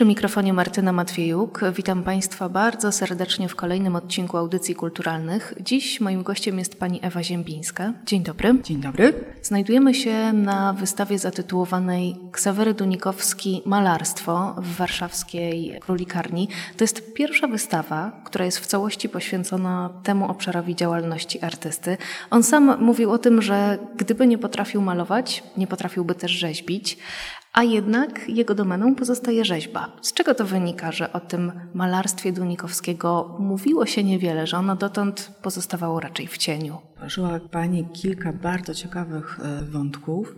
Przy mikrofonie Martyna Matwiejuk. Witam Państwa bardzo serdecznie w kolejnym odcinku Audycji Kulturalnych. Dziś moim gościem jest pani Ewa Ziembińska. Dzień dobry. Dzień dobry. Znajdujemy się na wystawie zatytułowanej Ksawery Dunikowski Malarstwo w warszawskiej Królikarni. To jest pierwsza wystawa, która jest w całości poświęcona temu obszarowi działalności artysty. On sam mówił o tym, że gdyby nie potrafił malować, nie potrafiłby też rzeźbić, a jednak jego domeną pozostaje rzeźba. Z czego to wynika, że o tym malarstwie Dunikowskiego mówiło się niewiele, że ono dotąd pozostawało raczej w cieniu? Poruszyła Pani kilka bardzo ciekawych e, wątków.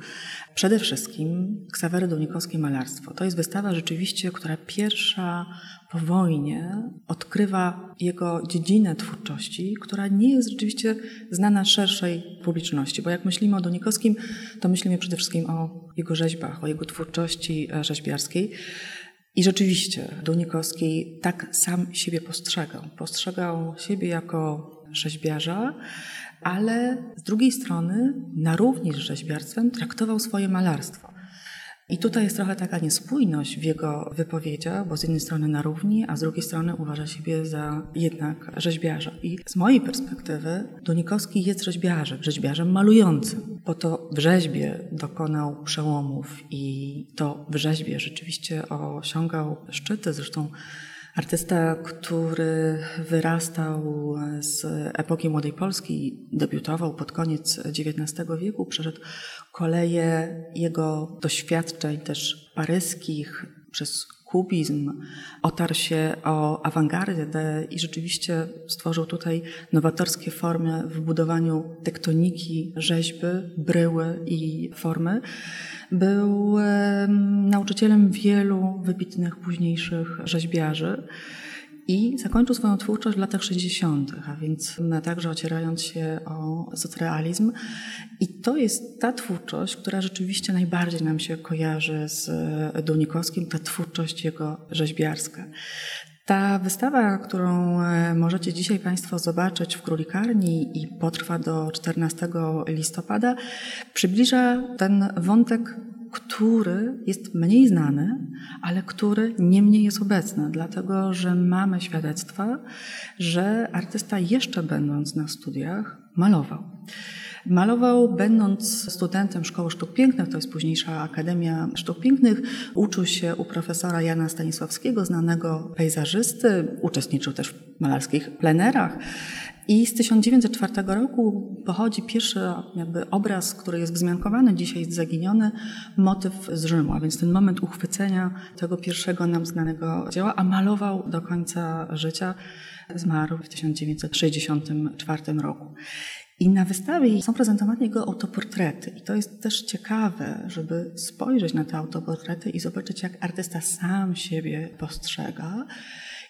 Przede wszystkim Ksawery Dunikowskie Malarstwo. To jest wystawa rzeczywiście, która pierwsza po wojnie odkrywa jego dziedzinę twórczości, która nie jest rzeczywiście znana szerszej publiczności. Bo jak myślimy o Dunikowskim, to myślimy przede wszystkim o jego rzeźbach, o jego twórczości e, rzeźbiarskiej. I rzeczywiście Dunikowski tak sam siebie postrzegał. Postrzegał siebie jako rzeźbiarza, ale z drugiej strony na równi z rzeźbiarstwem traktował swoje malarstwo. I tutaj jest trochę taka niespójność w jego wypowiedziach, bo z jednej strony na równi, a z drugiej strony uważa siebie za jednak rzeźbiarza. I z mojej perspektywy Donikowski jest rzeźbiarzem, rzeźbiarzem malującym, bo to w rzeźbie dokonał przełomów i to w rzeźbie rzeczywiście osiągał szczyty. Zresztą Artysta, który wyrastał z epoki Młodej Polski, debiutował pod koniec XIX wieku, przeszedł koleje jego doświadczeń też paryskich przez kubizm, otarł się o awangardę i rzeczywiście stworzył tutaj nowatorskie formy w budowaniu tektoniki, rzeźby, bryły i formy. Był nauczycielem wielu wybitnych późniejszych rzeźbiarzy. I zakończył swoją twórczość w latach 60., a więc także ocierając się o socrealizm. I to jest ta twórczość, która rzeczywiście najbardziej nam się kojarzy z Dunikowskim, ta twórczość jego rzeźbiarska. Ta wystawa, którą e, możecie dzisiaj Państwo zobaczyć w Królikarni i potrwa do 14 listopada, przybliża ten wątek który jest mniej znany, ale który nie mniej jest obecny, dlatego że mamy świadectwa, że artysta jeszcze będąc na studiach malował. Malował, będąc studentem Szkoły Sztuk Pięknych, to jest późniejsza Akademia Sztuk Pięknych, uczył się u profesora Jana Stanisławskiego, znanego pejzażysty, uczestniczył też w malarskich plenerach. I z 1904 roku pochodzi pierwszy jakby obraz, który jest wzmiankowany, dzisiaj jest zaginiony, motyw z Rzymu, a więc ten moment uchwycenia tego pierwszego nam znanego dzieła, a malował do końca życia. Zmarł w 1964 roku. I na wystawie są prezentowane jego autoportrety. I to jest też ciekawe, żeby spojrzeć na te autoportrety i zobaczyć, jak artysta sam siebie postrzega.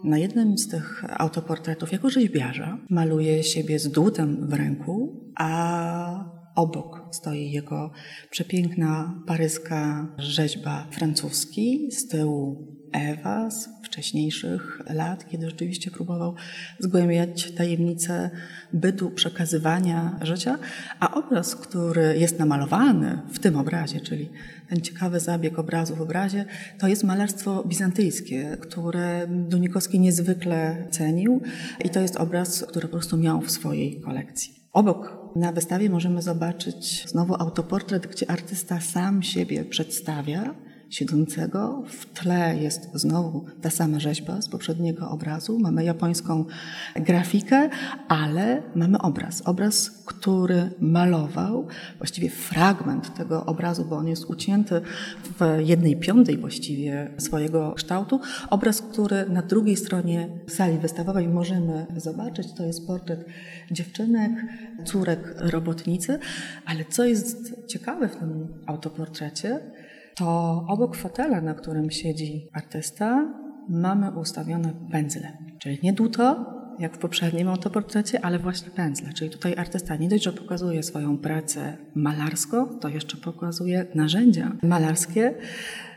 Na jednym z tych autoportretów, jako rzeźbiarza, maluje siebie z dłutem w ręku, a obok stoi jego przepiękna paryska rzeźba francuski, z tyłu Ewa z wcześniejszych lat, kiedy rzeczywiście próbował zgłębiać tajemnice bytu, przekazywania życia, a obraz, który jest namalowany w tym obrazie, czyli ten ciekawy zabieg obrazu w obrazie, to jest malarstwo bizantyjskie, które Dunikowski niezwykle cenił. I to jest obraz, który po prostu miał w swojej kolekcji. Obok na wystawie możemy zobaczyć znowu autoportret, gdzie artysta sam siebie przedstawia siedzącego. W tle jest znowu ta sama rzeźba z poprzedniego obrazu. Mamy japońską grafikę, ale mamy obraz. Obraz, który malował, właściwie fragment tego obrazu, bo on jest ucięty w jednej piątej właściwie swojego kształtu. Obraz, który na drugiej stronie sali wystawowej możemy zobaczyć, to jest portret dziewczynek, córek robotnicy, ale co jest ciekawe w tym autoportrecie, to obok fotela, na którym siedzi artysta, mamy ustawione pędzle. Czyli nie dłuto, jak w poprzednim autoportrecie, ale właśnie pędzle. Czyli tutaj artysta nie dość, że pokazuje swoją pracę malarską, to jeszcze pokazuje narzędzia malarskie.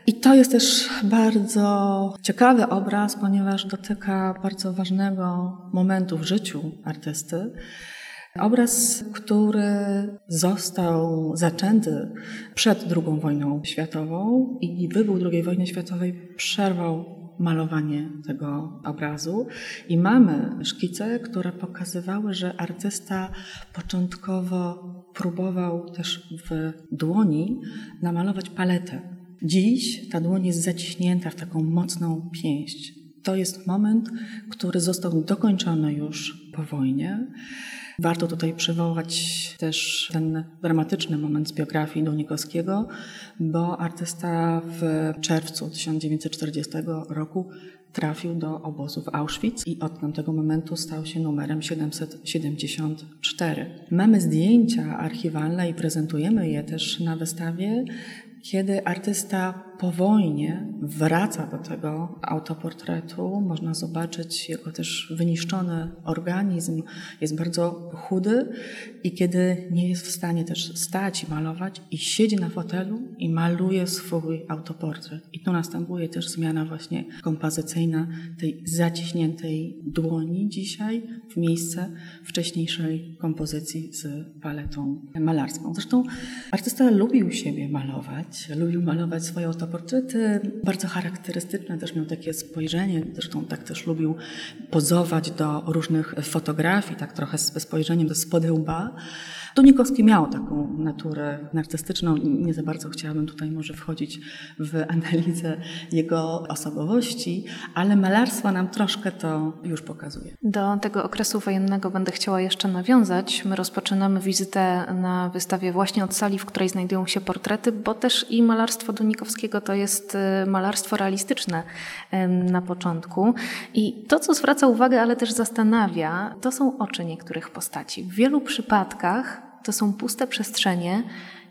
I to jest też bardzo ciekawy obraz, ponieważ dotyka bardzo ważnego momentu w życiu artysty. Obraz, który został zaczęty przed II wojną światową i wybuch II wojny światowej przerwał malowanie tego obrazu i mamy szkice, które pokazywały, że artysta początkowo próbował też w dłoni namalować paletę. Dziś ta dłoń jest zaciśnięta w taką mocną pięść. To jest moment, który został dokończony już po wojnie. Warto tutaj przywołać też ten dramatyczny moment z biografii Donikowskiego, bo artysta w czerwcu 1940 roku trafił do obozu w Auschwitz i od tamtego momentu stał się numerem 774. Mamy zdjęcia archiwalne i prezentujemy je też na wystawie, kiedy artysta po wojnie wraca do tego autoportretu, można zobaczyć jego też wyniszczony organizm, jest bardzo chudy i kiedy nie jest w stanie też stać i malować i siedzi na fotelu i maluje swój autoportret. I tu następuje też zmiana właśnie kompozycyjna tej zaciśniętej dłoni dzisiaj w miejsce wcześniejszej kompozycji z paletą malarską. Zresztą artysta lubił siebie malować, lubił malować swoje autoportrety Autoportrety bardzo charakterystyczne, też miał takie spojrzenie, zresztą tak też lubił pozować do różnych fotografii, tak trochę ze spojrzeniem do spody łba. Donikowski miał taką naturę artystyczną i nie za bardzo chciałabym tutaj może wchodzić w analizę jego osobowości, ale malarstwo nam troszkę to już pokazuje. Do tego okresu wojennego będę chciała jeszcze nawiązać. My rozpoczynamy wizytę na wystawie właśnie od sali, w której znajdują się portrety, bo też i malarstwo Donikowskiego to jest y, malarstwo realistyczne na początku. I to, co zwraca uwagę, ale też zastanawia, to są oczy niektórych postaci. W wielu przypadkach to są puste przestrzenie,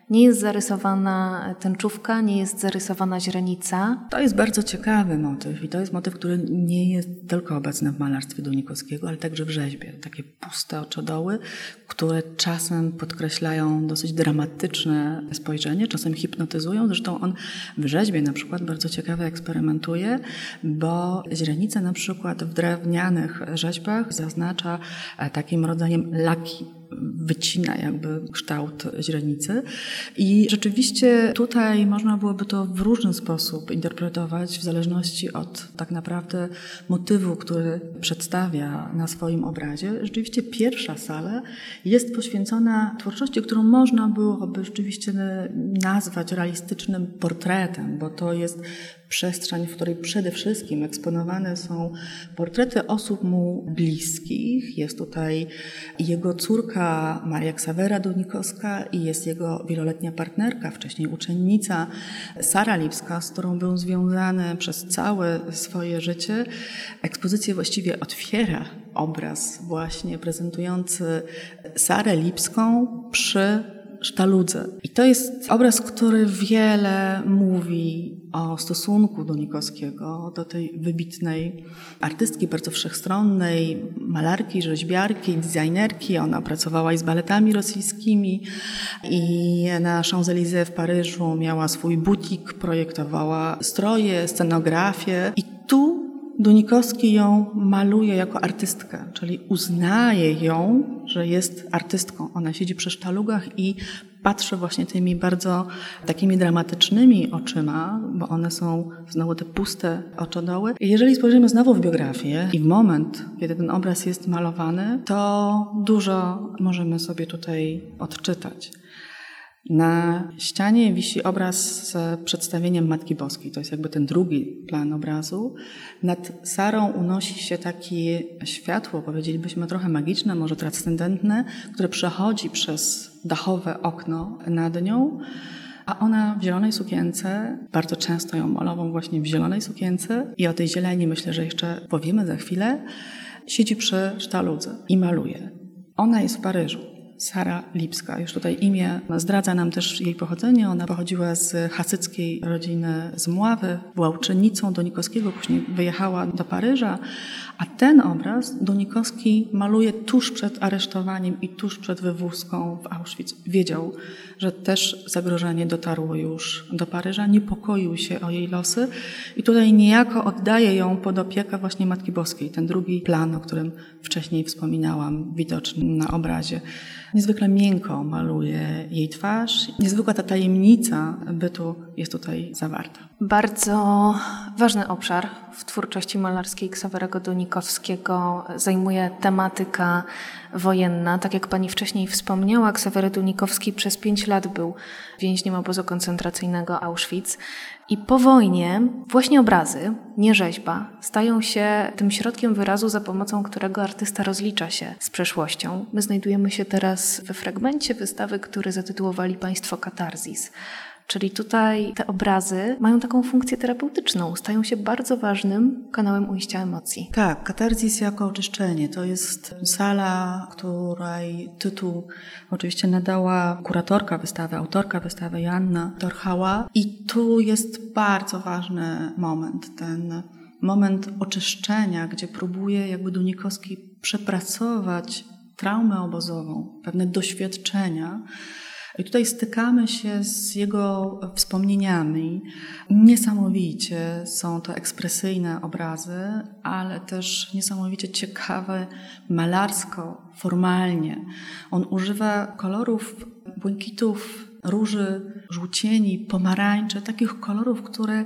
nie jest zarysowana tęczówka, nie jest zarysowana źrenica. To jest bardzo ciekawy motyw i to jest motyw, który nie jest tylko obecny w malarstwie Dunikowskiego, ale także w rzeźbie. Takie puste oczodoły, które czasem podkreślają dosyć dramatyczne spojrzenie, czasem hipnotyzują. Zresztą on w rzeźbie na przykład bardzo ciekawe eksperymentuje, bo źrenica na przykład w drewnianych rzeźbach zaznacza takim rodzajem laki wycina jakby kształt źrenicy. I rzeczywiście tutaj można byłoby to w różny sposób interpretować, w zależności od tak naprawdę motywu, który przedstawia na swoim obrazie. Rzeczywiście pierwsza sala jest poświęcona twórczości, którą można byłoby rzeczywiście nazwać realistycznym portretem, bo to jest przestrzeń, w której przede wszystkim eksponowane są portrety osób mu bliskich. Jest tutaj jego córka Maria Ksawera Dunikowska i jest jego wieloletnia partnerka, wcześniej uczennica Sara Lipska, z którą był związany przez całe swoje życie. Ekspozycję właściwie otwiera obraz właśnie prezentujący Sarę Lipską przy sztaludze. I to jest obraz, który wiele mówi o stosunku Donikowskiego do tej wybitnej artystki, bardzo wszechstronnej, malarki, rzeźbiarki, designerki. Ona pracowała i z baletami rosyjskimi i na Champs-Élysées w Paryżu miała swój butik, projektowała stroje, scenografię i tu Dunikowski ją maluje jako artystkę, czyli uznaje ją, że jest artystką. Ona siedzi przy sztalugach i patrzy właśnie tymi bardzo takimi dramatycznymi oczyma, bo one są znowu te puste oczodoły. I jeżeli spojrzymy znowu w biografię i w moment, kiedy ten obraz jest malowany, to dużo możemy sobie tutaj odczytać. Na ścianie wisi obraz z przedstawieniem Matki Boskiej. To jest jakby ten drugi plan obrazu. Nad Sarą unosi się takie światło, powiedzielibyśmy trochę magiczne, może transcendentne, które przechodzi przez dachowe okno nad nią. A ona w zielonej sukience, bardzo często ją malową właśnie w zielonej sukience i o tej zieleni myślę, że jeszcze powiemy za chwilę, siedzi przy sztaludze i maluje. Ona jest w Paryżu. Sara Lipska. Już tutaj imię zdradza nam też jej pochodzenie. Ona pochodziła z hasyckiej rodziny z Mławy, była uczennicą Donikowskiego, później wyjechała do Paryża, a ten obraz Donikowski maluje tuż przed aresztowaniem i tuż przed wywózką w Auschwitz. Wiedział, że też zagrożenie dotarło już do Paryża, niepokoił się o jej losy i tutaj niejako oddaje ją pod opiekę właśnie Matki Boskiej, ten drugi plan, o którym wcześniej wspominałam, widoczny na obrazie. Niezwykle miękko maluje jej twarz, niezwykła ta tajemnica bytu jest tutaj zawarta. Bardzo ważny obszar w twórczości malarskiej Ksawerego Dunikowskiego zajmuje tematyka wojenna. Tak jak pani wcześniej wspomniała, Ksawery Dunikowski przez pięć lat był więźniem obozu koncentracyjnego Auschwitz. I po wojnie właśnie obrazy, nie rzeźba, stają się tym środkiem wyrazu, za pomocą którego artysta rozlicza się z przeszłością. My znajdujemy się teraz we fragmencie wystawy, który zatytułowali Państwo Katarzis. Czyli tutaj te obrazy mają taką funkcję terapeutyczną, stają się bardzo ważnym kanałem ujścia emocji. Tak, katarzis jako oczyszczenie to jest sala, której tytuł oczywiście nadała kuratorka wystawy, autorka wystawy Joanna Torchała. I tu jest bardzo ważny moment, ten moment oczyszczenia, gdzie próbuje jakby Dunikowski przepracować traumę obozową, pewne doświadczenia i tutaj stykamy się z jego wspomnieniami. Niesamowicie są to ekspresyjne obrazy, ale też niesamowicie ciekawe malarsko, formalnie. On używa kolorów błękitów, róży, żółcieni, pomarańczy, takich kolorów, które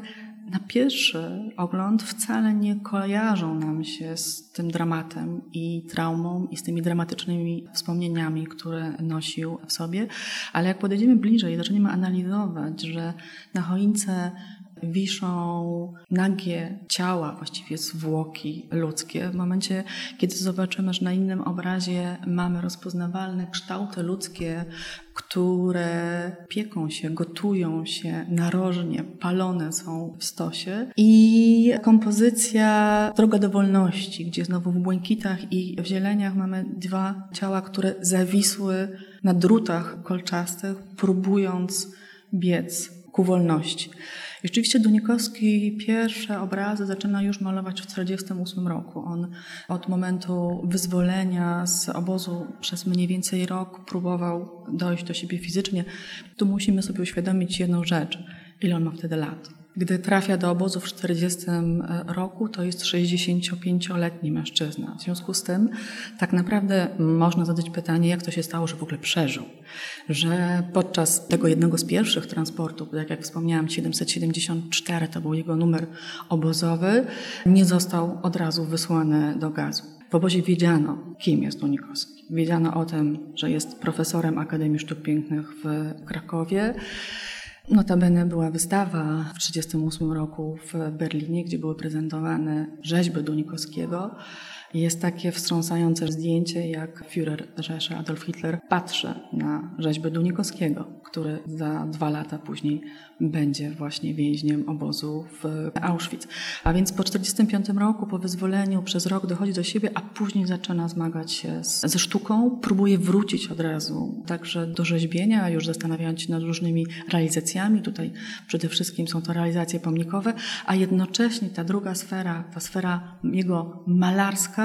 na pierwszy ogląd wcale nie kojarzą nam się z tym dramatem i traumą i z tymi dramatycznymi wspomnieniami, które nosił w sobie, ale jak podejdziemy bliżej i zaczniemy analizować, że na choince wiszą nagie ciała, właściwie zwłoki ludzkie. W momencie, kiedy zobaczymy, że na innym obrazie mamy rozpoznawalne kształty ludzkie, które pieką się, gotują się narożnie, palone są w stosie. I kompozycja Droga do Wolności, gdzie znowu w błękitach i w zieleniach mamy dwa ciała, które zawisły na drutach kolczastych, próbując biec ku wolności. I rzeczywiście Dunikowski pierwsze obrazy zaczyna już malować w 1948 roku. On od momentu wyzwolenia z obozu przez mniej więcej rok próbował dojść do siebie fizycznie. Tu musimy sobie uświadomić jedną rzecz. Ile on ma wtedy lat? Gdy trafia do obozu w 40 roku, to jest 65-letni mężczyzna. W związku z tym tak naprawdę można zadać pytanie, jak to się stało, że w ogóle przeżył. Że podczas tego jednego z pierwszych transportów, tak jak wspomniałam, 774 to był jego numer obozowy, nie został od razu wysłany do gazu. W obozie wiedziano, kim jest Dunikowski. Wiedziano o tym, że jest profesorem Akademii Sztuk Pięknych w Krakowie, Notabene była wystawa w 1938 roku w Berlinie, gdzie były prezentowane rzeźby Dunikowskiego. Jest takie wstrząsające zdjęcie, jak Führer Rzeszy Adolf Hitler patrzy na rzeźbę Dunikowskiego, który za dwa lata później będzie właśnie więźniem obozu w Auschwitz. A więc po 1945 roku, po wyzwoleniu, przez rok dochodzi do siebie, a później zaczyna zmagać się z, ze sztuką. Próbuje wrócić od razu także do rzeźbienia, już zastanawiając się nad różnymi realizacjami. Tutaj przede wszystkim są to realizacje pomnikowe, a jednocześnie ta druga sfera, ta sfera jego malarska,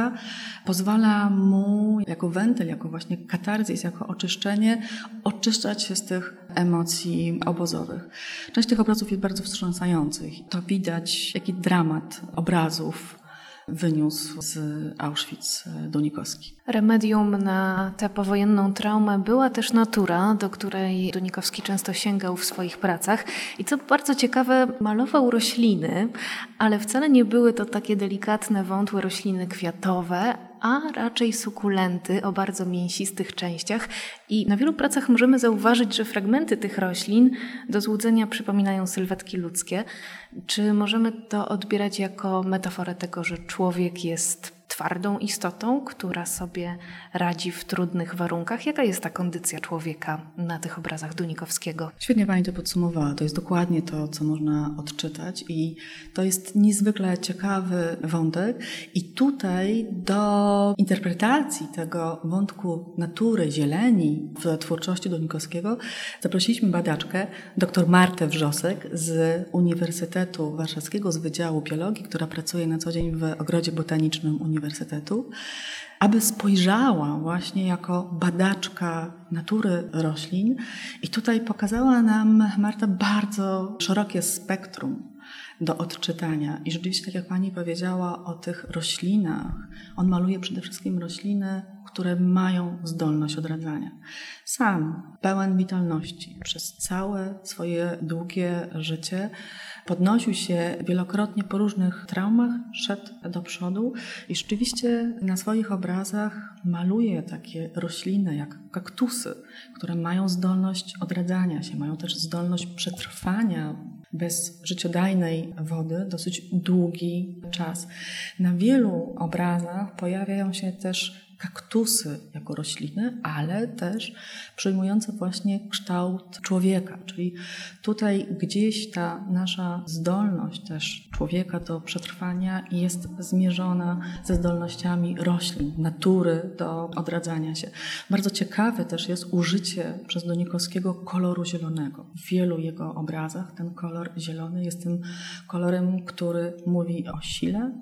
pozwala mu jako wentyl, jako właśnie katarzis, jako oczyszczenie, oczyszczać się z tych emocji obozowych. Część tych obrazów jest bardzo wstrząsających. To widać, jaki dramat obrazów wyniósł z Auschwitz Dunikowski. Remedium na tę powojenną traumę była też natura, do której Dunikowski często sięgał w swoich pracach. I co bardzo ciekawe, malował rośliny, ale wcale nie były to takie delikatne, wątłe rośliny kwiatowe, a raczej sukulenty o bardzo mięsistych częściach. I na wielu pracach możemy zauważyć, że fragmenty tych roślin do złudzenia przypominają sylwetki ludzkie. Czy możemy to odbierać jako metaforę tego, że człowiek jest twardą istotą, która sobie radzi w trudnych warunkach. Jaka jest ta kondycja człowieka na tych obrazach Dunikowskiego? Świetnie Pani to podsumowała. To jest dokładnie to, co można odczytać i to jest niezwykle ciekawy wątek. I tutaj do interpretacji tego wątku natury, zieleni w twórczości Dunikowskiego zaprosiliśmy badaczkę dr Martę Wrzosek z Uniwersytetu Warszawskiego z Wydziału Biologii, która pracuje na co dzień w Ogrodzie Botanicznym Uniwersytetu Uniwersytetu, aby spojrzała właśnie jako badaczka natury roślin i tutaj pokazała nam Marta bardzo szerokie spektrum do odczytania. I rzeczywiście, tak jak pani powiedziała o tych roślinach, on maluje przede wszystkim rośliny, które mają zdolność odradzania. Sam, pełen witalności, przez całe swoje długie życie podnosił się wielokrotnie po różnych traumach, szedł do przodu i rzeczywiście na swoich obrazach maluje takie rośliny jak kaktusy, które mają zdolność odradzania się, mają też zdolność przetrwania bez życiodajnej wody dosyć długi czas. Na wielu obrazach pojawiają się też kaktusy jako rośliny, ale też przyjmujące właśnie kształt człowieka. Czyli tutaj gdzieś ta nasza zdolność też człowieka do przetrwania jest zmierzona ze zdolnościami roślin, natury do odradzania się. Bardzo ciekawe też jest użycie przez Donikowskiego koloru zielonego. W wielu jego obrazach ten kolor zielony jest tym kolorem, który mówi o sile,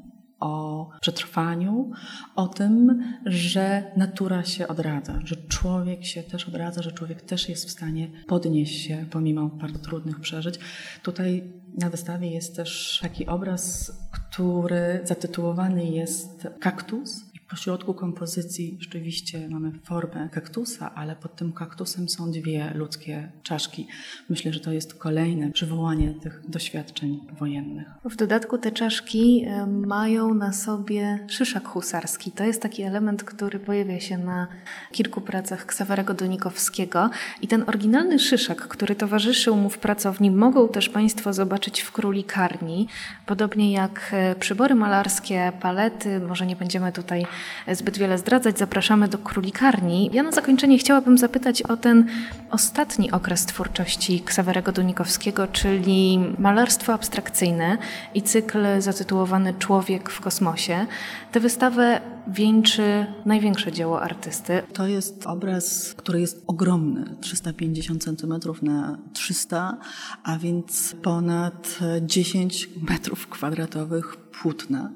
o przetrwaniu, o tym, że natura się odradza, że człowiek się też odradza, że człowiek też jest w stanie podnieść się pomimo bardzo trudnych przeżyć. Tutaj na wystawie jest też taki obraz, który zatytułowany jest Kaktus po środku kompozycji rzeczywiście mamy formę kaktusa, ale pod tym kaktusem są dwie ludzkie czaszki. Myślę, że to jest kolejne przywołanie tych doświadczeń wojennych. W dodatku te czaszki e, mają na sobie szyszak husarski. To jest taki element, który pojawia się na kilku pracach Ksawerego Donikowskiego. I ten oryginalny szyszak, który towarzyszył mu w pracowni, mogą też Państwo zobaczyć w Królikarni. Podobnie jak e, przybory malarskie, palety, może nie będziemy tutaj zbyt wiele zdradzać, zapraszamy do królikarni. Ja na zakończenie chciałabym zapytać o ten ostatni okres twórczości Ksawerego Dunikowskiego, czyli malarstwo abstrakcyjne i cykl zatytułowany Człowiek w kosmosie. Tę wystawę wieńczy największe dzieło artysty. To jest obraz, który jest ogromny, 350 cm na 300, a więc ponad 10 metrów kwadratowych płótna.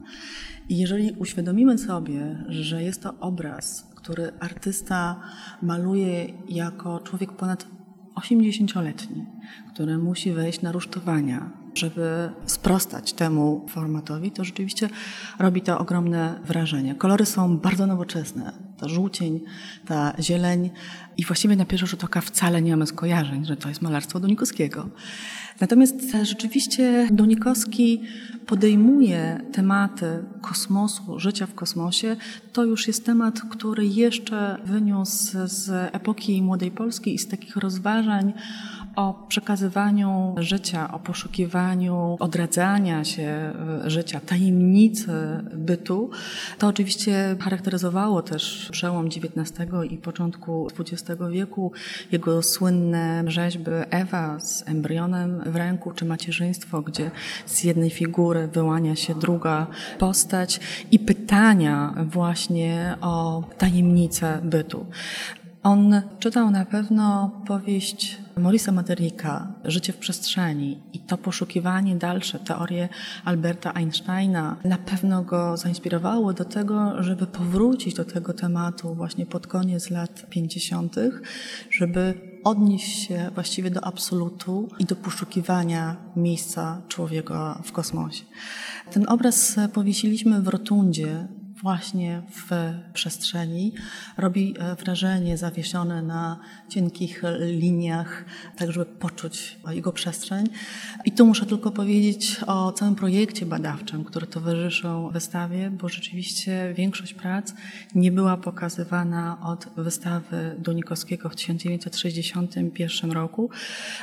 I jeżeli uświadomimy sobie, że jest to obraz, który artysta maluje jako człowiek ponad 80-letni, który musi wejść na rusztowania, żeby sprostać temu formatowi, to rzeczywiście robi to ogromne wrażenie. Kolory są bardzo nowoczesne. Ta żółcień, ta zieleń i właściwie na pierwszy rzut oka wcale nie mamy skojarzeń, że to jest malarstwo Donikowskiego. Natomiast rzeczywiście Donikowski podejmuje tematy kosmosu, życia w kosmosie. To już jest temat, który jeszcze wyniósł z epoki Młodej Polski i z takich rozważań o przekazywaniu życia, o poszukiwaniu odradzania się e, życia, tajemnicy bytu. To oczywiście charakteryzowało też przełom XIX i początku XX wieku. Jego słynne rzeźby Ewa z embrionem w ręku, czy macierzyństwo, gdzie z jednej figury wyłania się druga postać i pytania właśnie o tajemnicę bytu. On czytał na pewno powieść Maurice'a Materika, Życie w przestrzeni i to poszukiwanie dalsze, teorie Alberta Einsteina na pewno go zainspirowało do tego, żeby powrócić do tego tematu właśnie pod koniec lat 50., żeby odnieść się właściwie do absolutu i do poszukiwania miejsca człowieka w kosmosie. Ten obraz powiesiliśmy w rotundzie właśnie w przestrzeni. Robi e, wrażenie zawieszone na cienkich liniach, tak żeby poczuć jego przestrzeń. I tu muszę tylko powiedzieć o całym projekcie badawczym, który towarzyszył wystawie, bo rzeczywiście większość prac nie była pokazywana od wystawy Dunikowskiego w 1961 roku.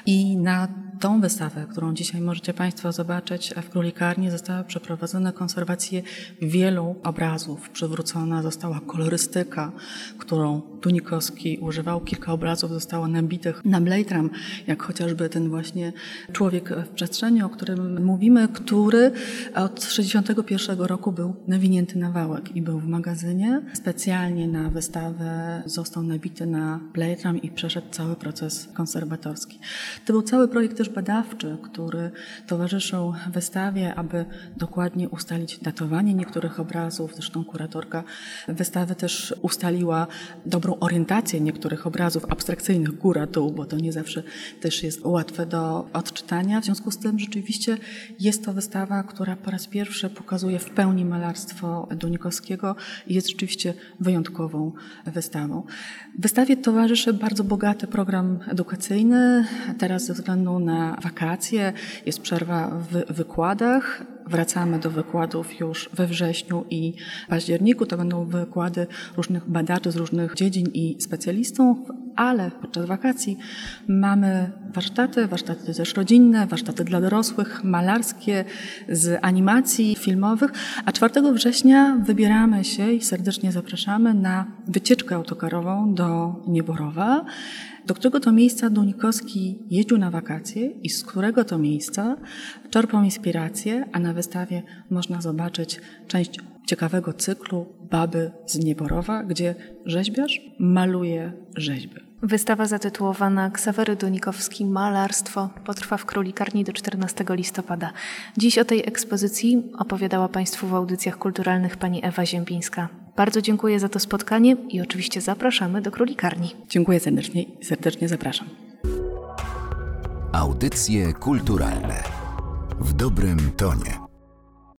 I na tą wystawę, którą dzisiaj możecie Państwo zobaczyć w Królikarni, została przeprowadzona konserwację wielu obrazów Przywrócona została kolorystyka, którą Dunikowski używał. Kilka obrazów zostało nabitych na Bladeram, jak chociażby ten właśnie człowiek w przestrzeni, o którym mówimy, który od 1961 roku był nawinięty na wałek i był w magazynie. Specjalnie na wystawę został nabity na Bladeram i przeszedł cały proces konserwatorski. To był cały projekt też badawczy, który towarzyszył wystawie, aby dokładnie ustalić datowanie niektórych obrazów. Zresztą kuratorka wystawy też ustaliła dobrą orientację niektórych obrazów abstrakcyjnych góra-dół, bo to nie zawsze też jest łatwe do odczytania. W związku z tym rzeczywiście jest to wystawa, która po raz pierwszy pokazuje w pełni malarstwo Dunikowskiego i jest rzeczywiście wyjątkową wystawą. Wystawie towarzyszy bardzo bogaty program edukacyjny. Teraz ze względu na wakacje jest przerwa w wykładach. Wracamy do wykładów już we wrześniu i październiku. To będą wykłady różnych badaczy z różnych dziedzin i specjalistów, ale podczas wakacji mamy warsztaty, warsztaty też rodzinne, warsztaty dla dorosłych, malarskie, z animacji filmowych, a 4 września wybieramy się i serdecznie zapraszamy na wycieczkę autokarową do Nieborowa do którego to miejsca Dunikowski jeździł na wakacje i z którego to miejsca czerpał inspirację, a na wystawie można zobaczyć część ciekawego cyklu Baby z Nieborowa, gdzie rzeźbiarz maluje rzeźby. Wystawa zatytułowana Ksawery Dunikowski Malarstwo potrwa w Królikarni do 14 listopada. Dziś o tej ekspozycji opowiadała Państwu w audycjach kulturalnych pani Ewa Ziembińska. Bardzo dziękuję za to spotkanie i oczywiście zapraszamy do Królikarni. Dziękuję serdecznie i serdecznie zapraszam. Audycje kulturalne w dobrym tonie.